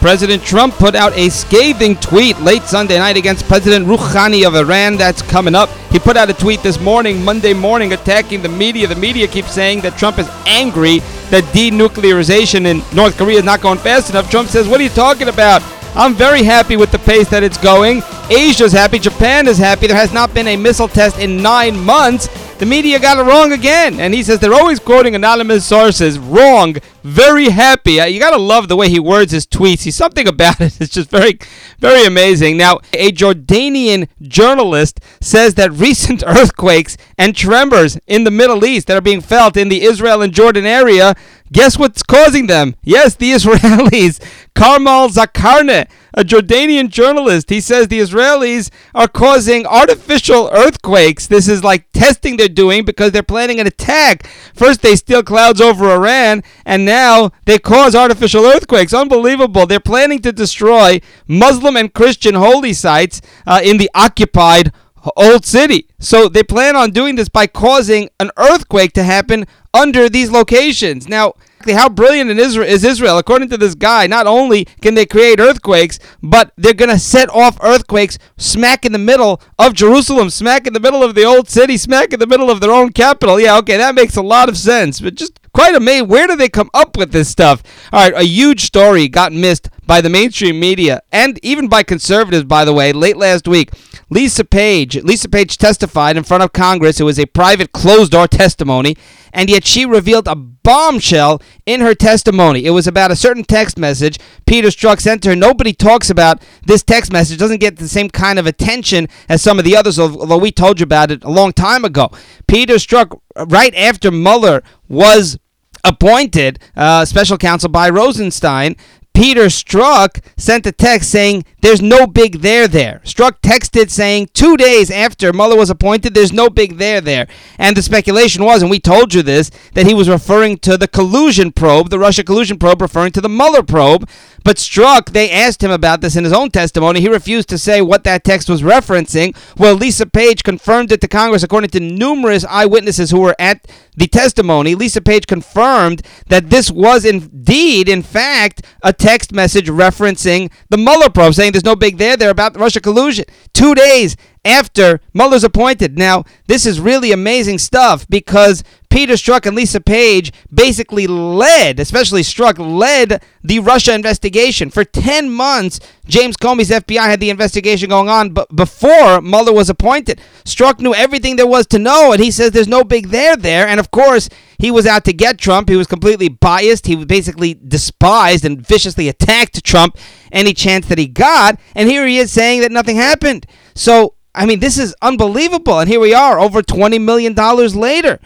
President Trump put out a scathing tweet late Sunday night against President Rouhani of Iran. That's coming up. He put out a tweet this morning, Monday morning, attacking the media. The media keeps saying that Trump is angry that denuclearization in North Korea is not going fast enough. Trump says, What are you talking about? I'm very happy with the pace that it's going. Asia's happy. Japan is happy. There has not been a missile test in nine months. The media got it wrong again. And he says they're always quoting anonymous sources. Wrong. Very happy. Uh, you got to love the way he words his tweets. He's something about it. It's just very, very amazing. Now, a Jordanian journalist says that recent earthquakes and tremors in the Middle East that are being felt in the Israel and Jordan area Guess what's causing them? Yes, the Israelis. Carmel Zakarne, a Jordanian journalist, he says the Israelis are causing artificial earthquakes. This is like testing they're doing because they're planning an attack. First, they steal clouds over Iran, and now they cause artificial earthquakes. Unbelievable. They're planning to destroy Muslim and Christian holy sites uh, in the occupied old city. So they plan on doing this by causing an earthquake to happen under these locations. Now, how brilliant is Israel? According to this guy, not only can they create earthquakes, but they're going to set off earthquakes smack in the middle of Jerusalem, smack in the middle of the old city, smack in the middle of their own capital. Yeah, okay, that makes a lot of sense. But just quite amazing. Where do they come up with this stuff? All right, a huge story got missed by the mainstream media and even by conservatives, by the way, late last week. Lisa Page, Lisa Page testified in front of Congress. It was a private closed door testimony, and yet she revealed a bombshell in her testimony. It was about a certain text message Peter Strzok sent her. Nobody talks about this text message. Doesn't get the same kind of attention as some of the others, although we told you about it a long time ago. Peter Strzok, right after Mueller was appointed uh, special counsel by Rosenstein, Peter Strzok sent a text saying there's no big there there. Strzok texted saying two days after Mueller was appointed, there's no big there there. And the speculation was, and we told you this, that he was referring to the collusion probe, the Russia collusion probe, referring to the Mueller probe. But Strzok, they asked him about this in his own testimony. He refused to say what that text was referencing. Well, Lisa Page confirmed it to Congress, according to numerous eyewitnesses who were at the testimony. Lisa Page confirmed that this was indeed, in fact, a text message referencing the Mueller probe, saying there's no big there there about Russia collusion. Two days after Mueller's appointed. Now, this is really amazing stuff because Peter Strzok and Lisa Page basically led, especially Strzok, led the Russia investigation. For 10 months, James Comey's FBI had the investigation going on but before Mueller was appointed. Strzok knew everything there was to know, and he says there's no big there there. And of course, he was out to get Trump. He was completely biased. He basically despised and viciously attacked Trump any chance that he got. And here he is saying that nothing happened. So I mean, this is unbelievable. And here we are, over $20 million later.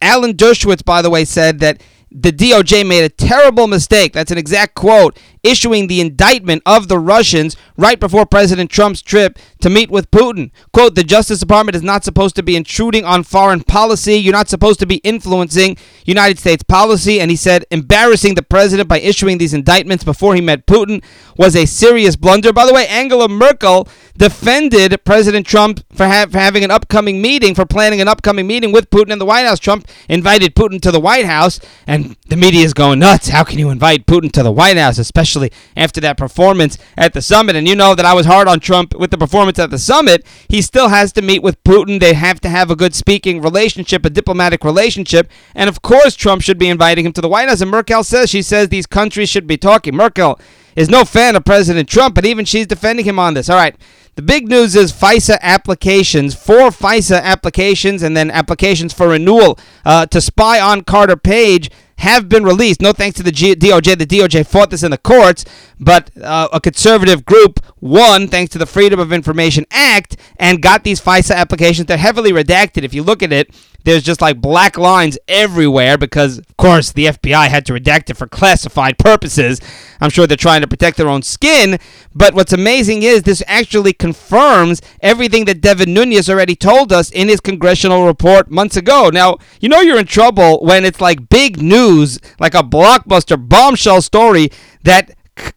Alan Dershowitz, by the way, said that the DOJ made a terrible mistake. That's an exact quote issuing the indictment of the Russians right before President Trump's trip to meet with Putin. Quote, the Justice Department is not supposed to be intruding on foreign policy. You're not supposed to be influencing United States policy. And he said, embarrassing the president by issuing these indictments before he met Putin was a serious blunder. By the way, Angela Merkel defended President Trump for, ha- for having an upcoming meeting, for planning an upcoming meeting with Putin in the White House. Trump invited Putin to the White House, and the media is going nuts. How can you invite Putin to the White House, especially? Especially after that performance at the summit. And you know that I was hard on Trump with the performance at the summit. He still has to meet with Putin. They have to have a good speaking relationship, a diplomatic relationship. And of course, Trump should be inviting him to the White House. And Merkel says, she says these countries should be talking. Merkel is no fan of President Trump, but even she's defending him on this. All right. The big news is FISA applications, four FISA applications, and then applications for renewal uh, to spy on Carter Page have been released. No thanks to the G- DOJ. The DOJ fought this in the courts, but uh, a conservative group won thanks to the Freedom of Information Act and got these FISA applications. They're heavily redacted. If you look at it, there's just like black lines everywhere because, of course, the FBI had to redact it for classified purposes. I'm sure they're trying to protect their own skin. But what's amazing is this actually confirms everything that Devin Nunes already told us in his congressional report months ago. Now, you know you're in trouble when it's like big news, like a blockbuster bombshell story that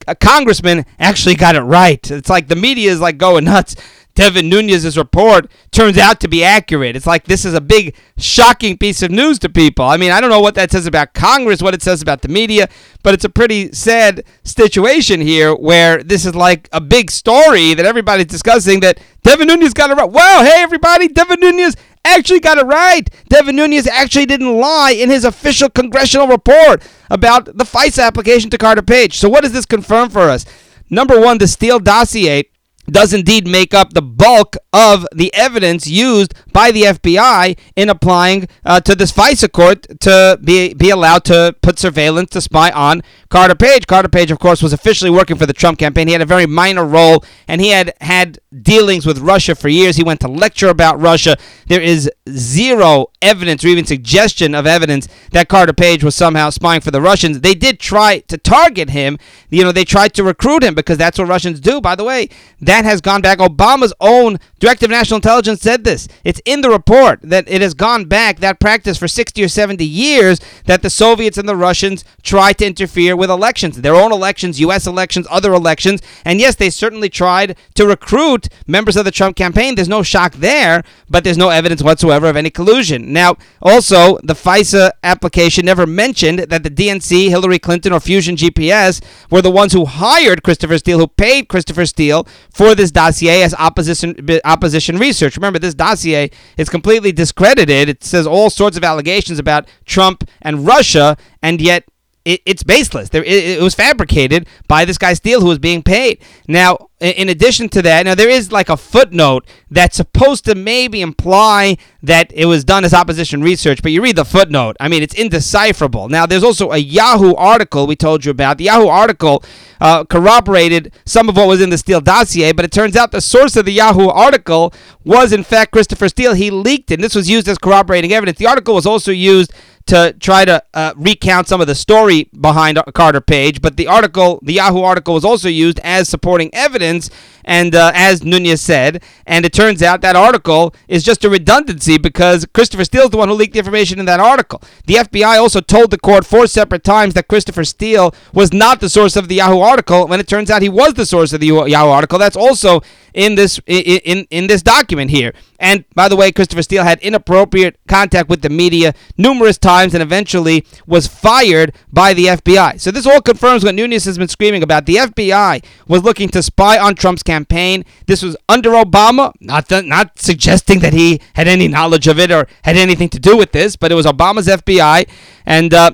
a congressman actually got it right. It's like the media is like going nuts. Devin Nunes's report turns out to be accurate. It's like this is a big, shocking piece of news to people. I mean, I don't know what that says about Congress, what it says about the media, but it's a pretty sad situation here where this is like a big story that everybody's discussing that Devin Nunes got it right. Wow, hey, everybody, Devin Nunes actually got it right. Devin Nunes actually didn't lie in his official congressional report about the FISA application to Carter Page. So, what does this confirm for us? Number one, the Steele dossier does indeed make up the bulk of the evidence used by the FBI in applying uh, to this FISA court to be be allowed to put surveillance to spy on Carter Page. Carter Page, of course, was officially working for the Trump campaign. He had a very minor role, and he had had dealings with Russia for years. He went to lecture about Russia. There is zero evidence or even suggestion of evidence that Carter Page was somehow spying for the Russians. They did try to target him. You know, they tried to recruit him because that's what Russians do. By the way, that has gone back. Obama's own Director of National Intelligence said this. It's in the report that it has gone back, that practice for 60 or 70 years, that the Soviets and the Russians tried to interfere with elections, their own elections, U.S. elections, other elections. And yes, they certainly tried to recruit members of the Trump campaign. There's no shock there, but there's no evidence whatsoever of any collusion. Now, also, the FISA application never mentioned that the DNC, Hillary Clinton, or Fusion GPS were the ones who hired Christopher Steele, who paid Christopher Steele for this dossier as opposition opposition research. Remember, this dossier is completely discredited. It says all sorts of allegations about Trump and Russia, and yet it, it's baseless. There, it, it, was fabricated by this guy Steele who was being paid. Now, in addition to that, now there is like a footnote that's supposed to maybe imply that it was done as opposition research, but you read the footnote. I mean, it's indecipherable. Now, there's also a Yahoo article we told you about. The Yahoo article uh, corroborated some of what was in the Steele dossier, but it turns out the source of the Yahoo article was, in fact, Christopher Steele. He leaked it, and this was used as corroborating evidence. The article was also used to try to uh, recount some of the story behind Carter Page, but the article, the Yahoo article, was also used as supporting evidence, and uh, as Nunes said, and it turns out that article is just a redundancy because Christopher Steele is the one who leaked the information in that article. The FBI also told the court four separate times that Christopher Steele was not the source of the Yahoo article, when it turns out he was the source of the Yahoo article. That's also in this in, in, in this document here. And by the way, Christopher Steele had inappropriate contact with the media numerous times and eventually was fired by the FBI. So this all confirms what Nunes has been screaming about. The FBI was looking to spy on Trump's campaign. This was under Obama, not not suggesting that he had any knowledge of it or had anything to do with this, but it was Obama's FBI and uh,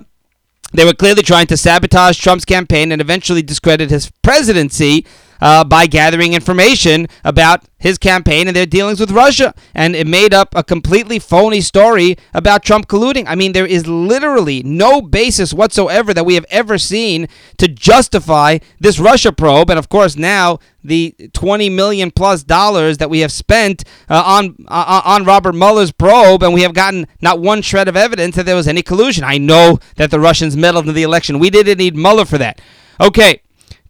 they were clearly trying to sabotage Trump's campaign and eventually discredit his presidency uh, by gathering information about his campaign and their dealings with Russia. And it made up a completely phony story about Trump colluding. I mean, there is literally no basis whatsoever that we have ever seen to justify this Russia probe. And of course, now the 20 million plus dollars that we have spent uh, on uh, on Robert Mueller's probe, and we have gotten not one shred of evidence that there was any collusion. I know that the Russians meddled in the election. We didn't need Mueller for that. Okay,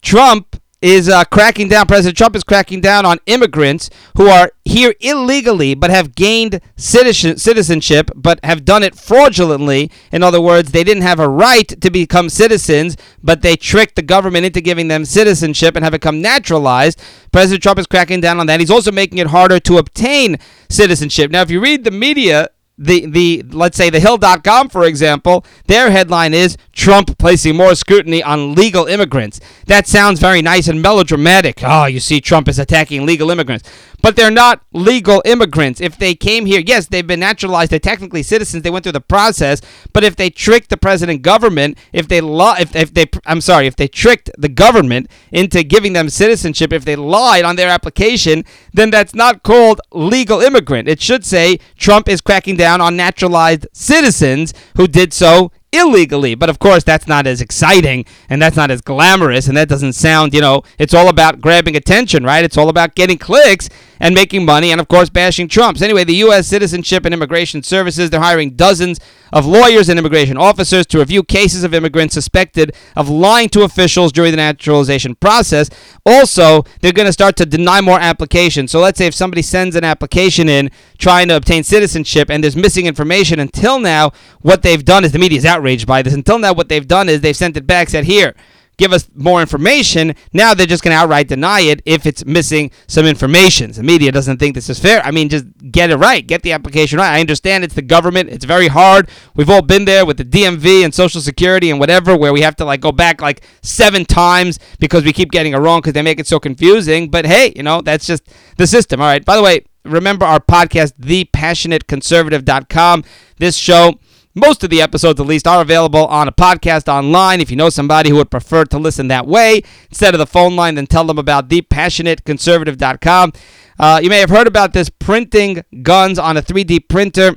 Trump is uh, cracking down. President Trump is cracking down on immigrants who are here illegally but have gained citizen, citizenship but have done it fraudulently. In other words, they didn't have a right to become citizens, but they tricked the government into giving them citizenship and have become naturalized. President Trump is cracking down on that. He's also making it harder to obtain citizenship. Now, if you read the media, the the let's say the hill.com for example their headline is Trump placing more scrutiny on legal immigrants. That sounds very nice and melodramatic. Oh you see Trump is attacking legal immigrants but they're not legal immigrants. If they came here yes they've been naturalized. They're technically citizens. They went through the process. But if they tricked the president government if they lo- if, if they I'm sorry if they tricked the government into giving them citizenship if they lied on their application then that's not called legal immigrant. It should say Trump is cracking down on naturalized citizens who did so illegally. But of course, that's not as exciting and that's not as glamorous and that doesn't sound, you know, it's all about grabbing attention, right? It's all about getting clicks and making money and, of course, bashing Trumps. Anyway, the U.S. Citizenship and Immigration Services, they're hiring dozens of lawyers and immigration officers to review cases of immigrants suspected of lying to officials during the naturalization process. Also, they're going to start to deny more applications. So let's say if somebody sends an application in trying to obtain citizenship and there's missing information, until now, what they've done is the media is outraged by this. Until now, what they've done is they've sent it back, said, here, give us more information. Now they're just going to outright deny it if it's missing some information. The media doesn't think this is fair. I mean, just get it right. Get the application right. I understand it's the government. It's very hard. We've all been there with the DMV and Social Security and whatever, where we have to like go back like seven times because we keep getting it wrong because they make it so confusing. But hey, you know, that's just the system. All right. By the way, remember our podcast, thepassionateconservative.com. This show most of the episodes, at least, are available on a podcast online. If you know somebody who would prefer to listen that way instead of the phone line, then tell them about thepassionateconservative.com. Uh, you may have heard about this printing guns on a 3D printer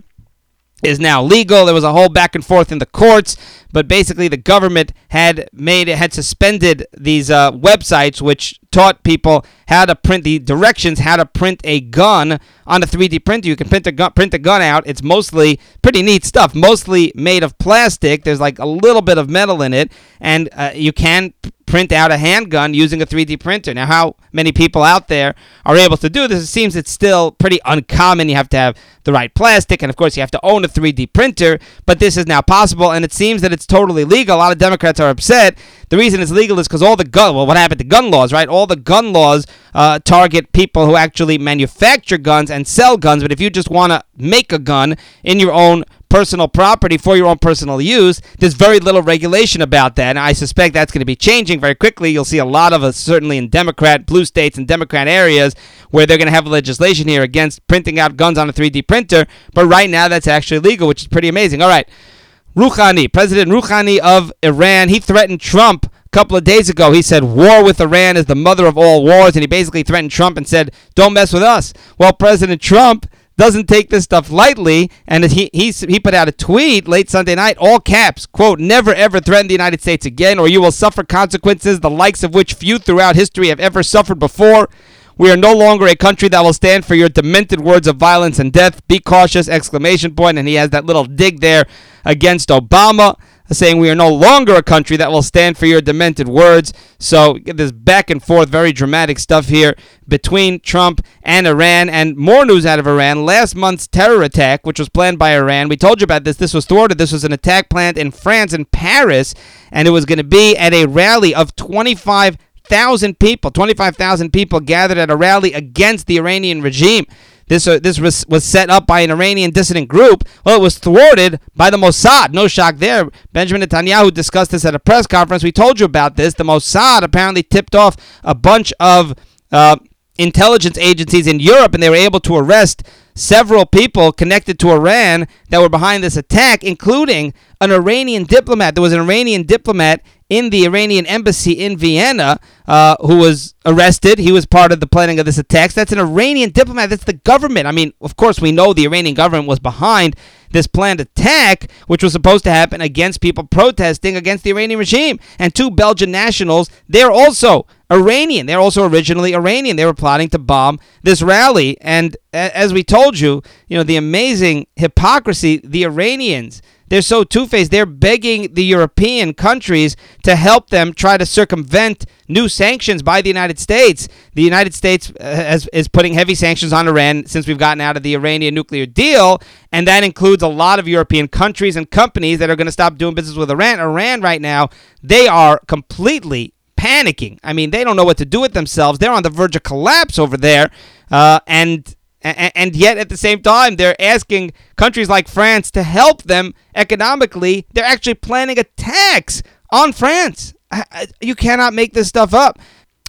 is now legal. There was a whole back and forth in the courts, but basically the government had made it had suspended these uh, websites which taught people how to print the directions how to print a gun on a 3D printer. You can print a gun, print a gun out. It's mostly pretty neat stuff, mostly made of plastic. There's like a little bit of metal in it, and uh, you can print out a handgun using a 3D printer. Now, how many people out there are able to do this? It seems it's still pretty uncommon. You have to have the right plastic, and of course, you have to own a 3D printer. But this is now possible, and it seems that it's totally legal. A lot of Democrats are upset. The reason it's legal is because all the gun, well, what happened to gun laws, right? All the gun laws uh, target people who actually manufacture guns and sell guns. But if you just want to make a gun in your own personal property for your own personal use, there's very little regulation about that. And I suspect that's going to be changing very quickly. You'll see a lot of us, certainly in Democrat, blue states and Democrat areas, where they're going to have legislation here against printing out guns on a 3D printer. But right now, that's actually legal, which is pretty amazing. All right. Rouhani, President Rouhani of Iran, he threatened Trump a couple of days ago. He said war with Iran is the mother of all wars, and he basically threatened Trump and said, "Don't mess with us." Well, President Trump doesn't take this stuff lightly, and he he he put out a tweet late Sunday night, all caps, quote, "Never ever threaten the United States again, or you will suffer consequences the likes of which few throughout history have ever suffered before." We are no longer a country that will stand for your demented words of violence and death. Be cautious! Exclamation point! And he has that little dig there against Obama saying we are no longer a country that will stand for your demented words. So this back and forth, very dramatic stuff here between Trump and Iran, and more news out of Iran. Last month's terror attack, which was planned by Iran, we told you about this. This was thwarted. This was an attack planned in France, in Paris, and it was going to be at a rally of 25 thousand people, 25,000 people gathered at a rally against the Iranian regime. This uh, this was, was set up by an Iranian dissident group. Well, it was thwarted by the Mossad. No shock there. Benjamin Netanyahu discussed this at a press conference. We told you about this. The Mossad apparently tipped off a bunch of uh, intelligence agencies in Europe, and they were able to arrest several people connected to Iran that were behind this attack, including an Iranian diplomat. There was an Iranian diplomat in the Iranian embassy in Vienna uh, who was arrested. He was part of the planning of this attack. That's an Iranian diplomat. That's the government. I mean, of course, we know the Iranian government was behind this planned attack, which was supposed to happen against people protesting against the Iranian regime. And two Belgian nationals, they're also Iranian. They're also originally Iranian. They were plotting to bomb this rally. And as we told you, you know, the amazing hypocrisy, the Iranians they're so two faced. They're begging the European countries to help them try to circumvent new sanctions by the United States. The United States uh, has, is putting heavy sanctions on Iran since we've gotten out of the Iranian nuclear deal, and that includes a lot of European countries and companies that are going to stop doing business with Iran. Iran, right now, they are completely panicking. I mean, they don't know what to do with themselves. They're on the verge of collapse over there, uh, and and yet, at the same time, they're asking countries like France to help them economically. They're actually planning a tax on France. You cannot make this stuff up.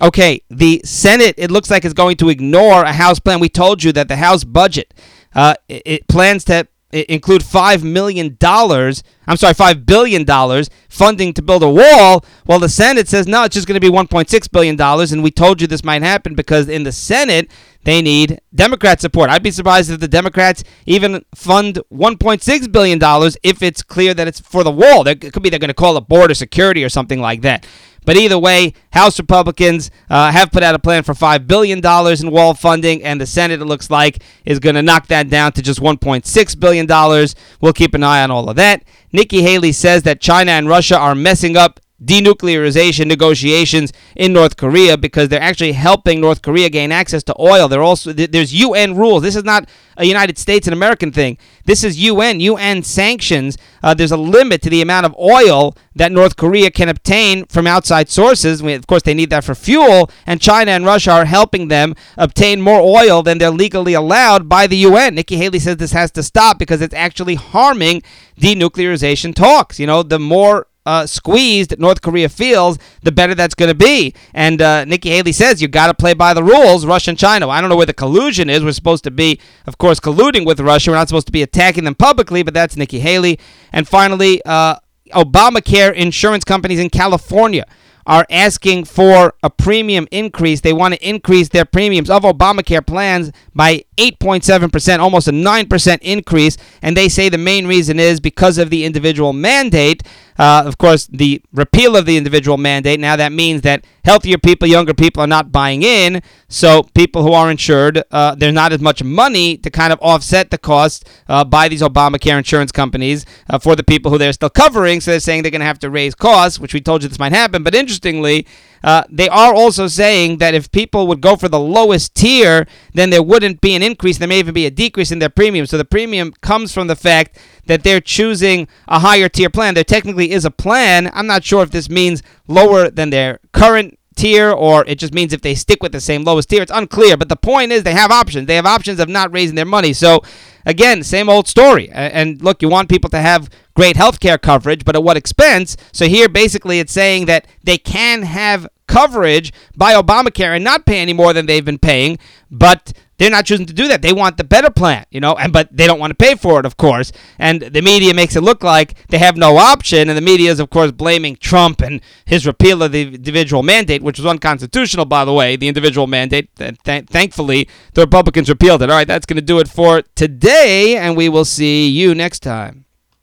Okay, the Senate, it looks like, is going to ignore a House plan. We told you that the House budget uh, it, it plans to include $5 million, I'm sorry, $5 billion funding to build a wall. Well, the Senate says, no, it's just going to be $1.6 billion. And we told you this might happen because in the Senate, they need Democrat support. I'd be surprised if the Democrats even fund $1.6 billion if it's clear that it's for the wall. It could be they're going to call it border security or something like that. But either way, House Republicans uh, have put out a plan for $5 billion in wall funding, and the Senate, it looks like, is going to knock that down to just $1.6 billion. We'll keep an eye on all of that. Nikki Haley says that China and Russia are messing up denuclearization negotiations in North Korea because they're actually helping North Korea gain access to oil. They're also there's UN rules. This is not a United States and American thing. This is UN. UN sanctions. Uh, there's a limit to the amount of oil that North Korea can obtain from outside sources. of course, they need that for fuel, and China and Russia are helping them obtain more oil than they're legally allowed by the UN. Nikki Haley says this has to stop because it's actually harming denuclearization talks. You know, the more uh, squeezed North Korea feels, the better that's going to be. And uh, Nikki Haley says you got to play by the rules, Russia and China. I don't know where the collusion is. We're supposed to be, of course, colluding with Russia. We're not supposed to be attacking them publicly, but that's Nikki Haley. And finally, uh, Obamacare insurance companies in California are asking for a premium increase. They want to increase their premiums of Obamacare plans by 8.7%, almost a 9% increase. And they say the main reason is because of the individual mandate. Uh, of course, the repeal of the individual mandate. Now that means that healthier people, younger people are not buying in. So people who are insured, uh, there's not as much money to kind of offset the cost uh, by these Obamacare insurance companies uh, for the people who they're still covering. So they're saying they're going to have to raise costs, which we told you this might happen. But interestingly, uh, they are also saying that if people would go for the lowest tier, then there wouldn't be an increase. There may even be a decrease in their premium. So the premium comes from the fact that they're choosing a higher tier plan. There technically is a plan. I'm not sure if this means lower than their current tier or it just means if they stick with the same lowest tier. It's unclear. But the point is they have options. They have options of not raising their money. So again, same old story. And look, you want people to have great health care coverage, but at what expense? So here, basically, it's saying that they can have coverage by Obamacare and not pay any more than they've been paying, but they're not choosing to do that. They want the better plan, you know, and but they don't want to pay for it, of course. And the media makes it look like they have no option, and the media is, of course, blaming Trump and his repeal of the individual mandate, which was unconstitutional, by the way, the individual mandate. Th- thankfully, the Republicans repealed it. All right, that's going to do it for today, and we will see you next time.